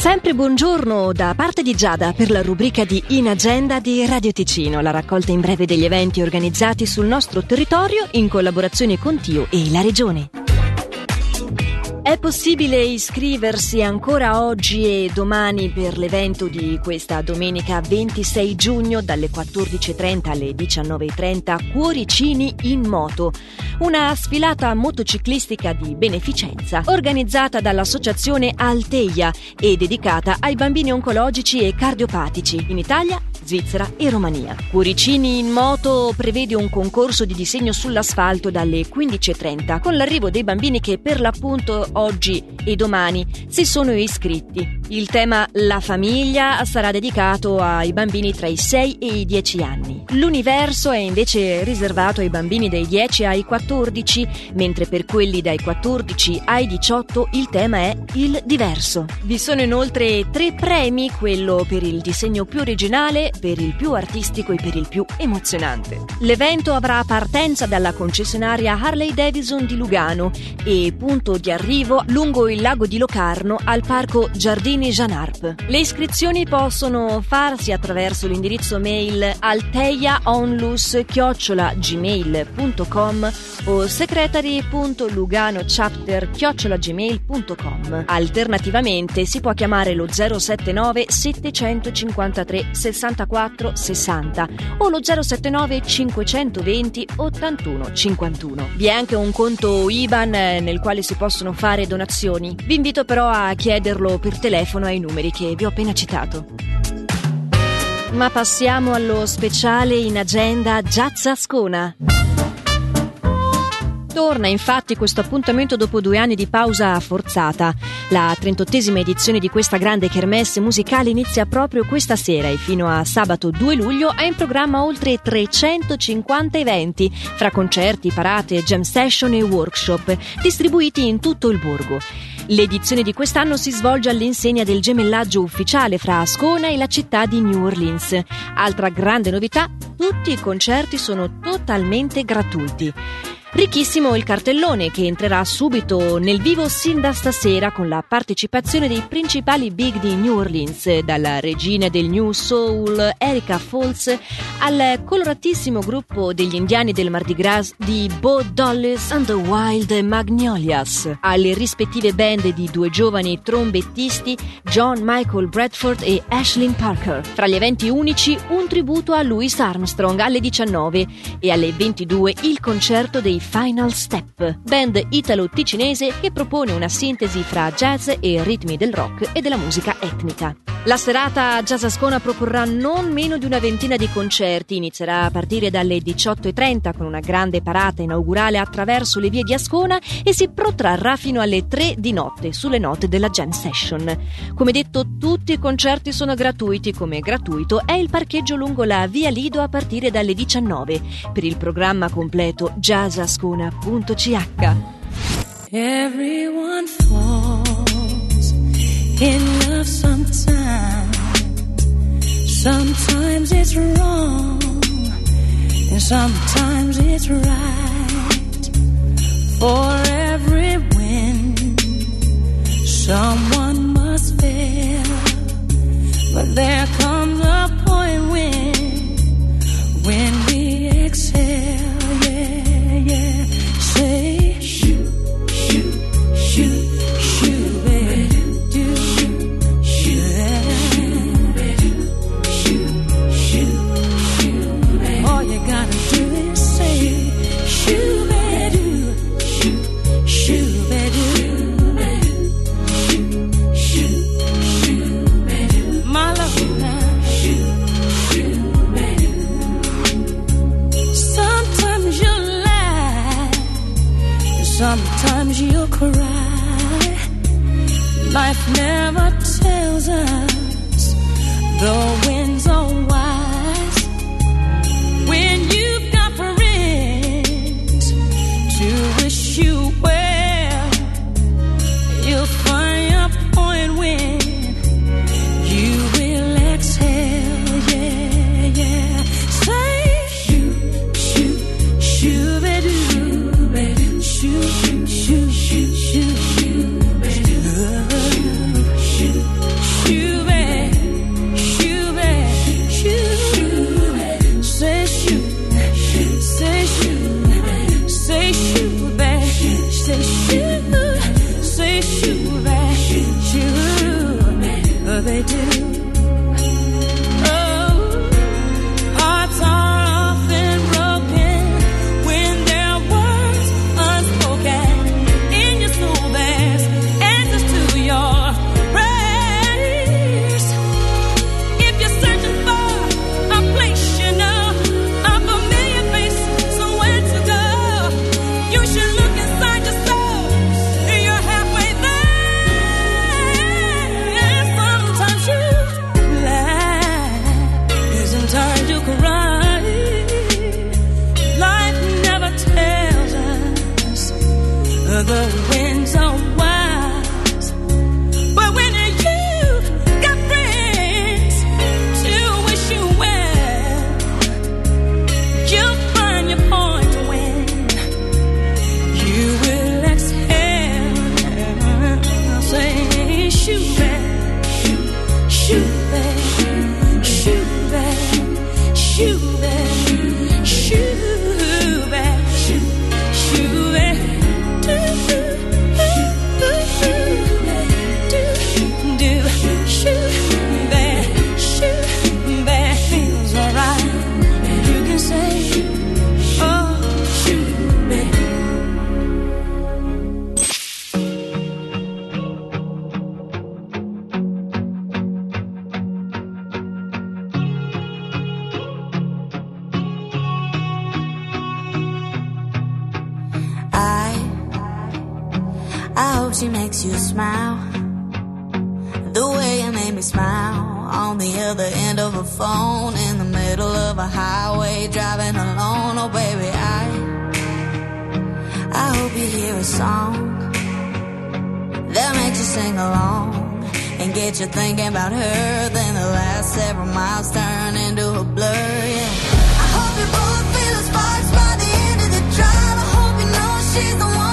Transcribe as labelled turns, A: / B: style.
A: Sempre buongiorno da parte di Giada per la rubrica di In Agenda di Radio Ticino, la raccolta in breve degli eventi organizzati sul nostro territorio in collaborazione con Tio e la Regione. È possibile iscriversi ancora oggi e domani per l'evento di questa domenica 26 giugno dalle 14.30 alle 19.30 Cuoricini in moto, una sfilata motociclistica di beneficenza organizzata dall'associazione Alteia e dedicata ai bambini oncologici e cardiopatici in Italia Svizzera e Romania. Cuoricini in moto prevede un concorso di disegno sull'asfalto dalle 15.30 con l'arrivo dei bambini che per l'appunto oggi e domani si sono iscritti. Il tema La famiglia sarà dedicato ai bambini tra i 6 e i 10 anni. L'universo è invece riservato ai bambini dai 10 ai 14, mentre per quelli dai 14 ai 18 il tema è il diverso. Vi sono inoltre tre premi, quello per il disegno più originale, per il più artistico e per il più emozionante. L'evento avrà partenza dalla concessionaria Harley Davidson di Lugano e punto di arrivo lungo il lago di Locarno al parco Giardini Giardini Jean Arp. Le iscrizioni possono farsi attraverso l'indirizzo mail alteiaonlus-gmail.com o secretary.luganochapter-gmail.com. Alternativamente si può chiamare lo 079 753 64 60 o lo 079 520 81 51. Vi è anche un conto IBAN nel quale si possono fare donazioni. Vi invito però a chiederlo per telefono telefono ai numeri che vi ho appena citato. Ma passiamo allo speciale in agenda Giazza Ascona. Torna infatti questo appuntamento dopo due anni di pausa forzata. La 38esima edizione di questa grande kermesse musicale inizia proprio questa sera e fino a sabato 2 luglio ha in programma oltre 350 eventi, fra concerti, parate, jam session e workshop, distribuiti in tutto il borgo. L'edizione di quest'anno si svolge all'insegna del gemellaggio ufficiale fra Ascona e la città di New Orleans. Altra grande novità, tutti i concerti sono totalmente gratuiti. Ricchissimo il cartellone che entrerà subito nel vivo sin da stasera con la partecipazione dei principali big di New Orleans, dalla regina del New Soul Erika Falls al coloratissimo gruppo degli indiani del Mardi Gras di Bo Dollis and the Wild Magnolias, alle rispettive band di due giovani trombettisti John Michael Bradford e Ashlyn Parker. Fra gli eventi unici un tributo a Louis Armstrong alle 19 e alle 22 il concerto dei Final Step, band italo-ticinese che propone una sintesi fra jazz e ritmi del rock e della musica etnica. La serata Jazz Ascona proporrà non meno di una ventina di concerti, inizierà a partire dalle 18.30 con una grande parata inaugurale attraverso le vie di Ascona e si protrarrà fino alle 3 di notte sulle note della Jam Session. Come detto, tutti i concerti sono gratuiti, come gratuito è il parcheggio lungo la via Lido a partire dalle 19 per il programma completo jazzascona.ch. Everyone falls in love sometimes. Sometimes it's wrong, and sometimes it's right. For every win, Life never tells us the winds are wise.
B: She makes you smile. The way you made me smile on the other end of a phone in the middle of a highway driving alone. Oh, baby, I, I hope you hear a song that makes you sing along and get you thinking about her. Then the last several miles turn into a blur. Yeah. I hope you both feel the sparks by the end of the drive. I hope you know she's the one.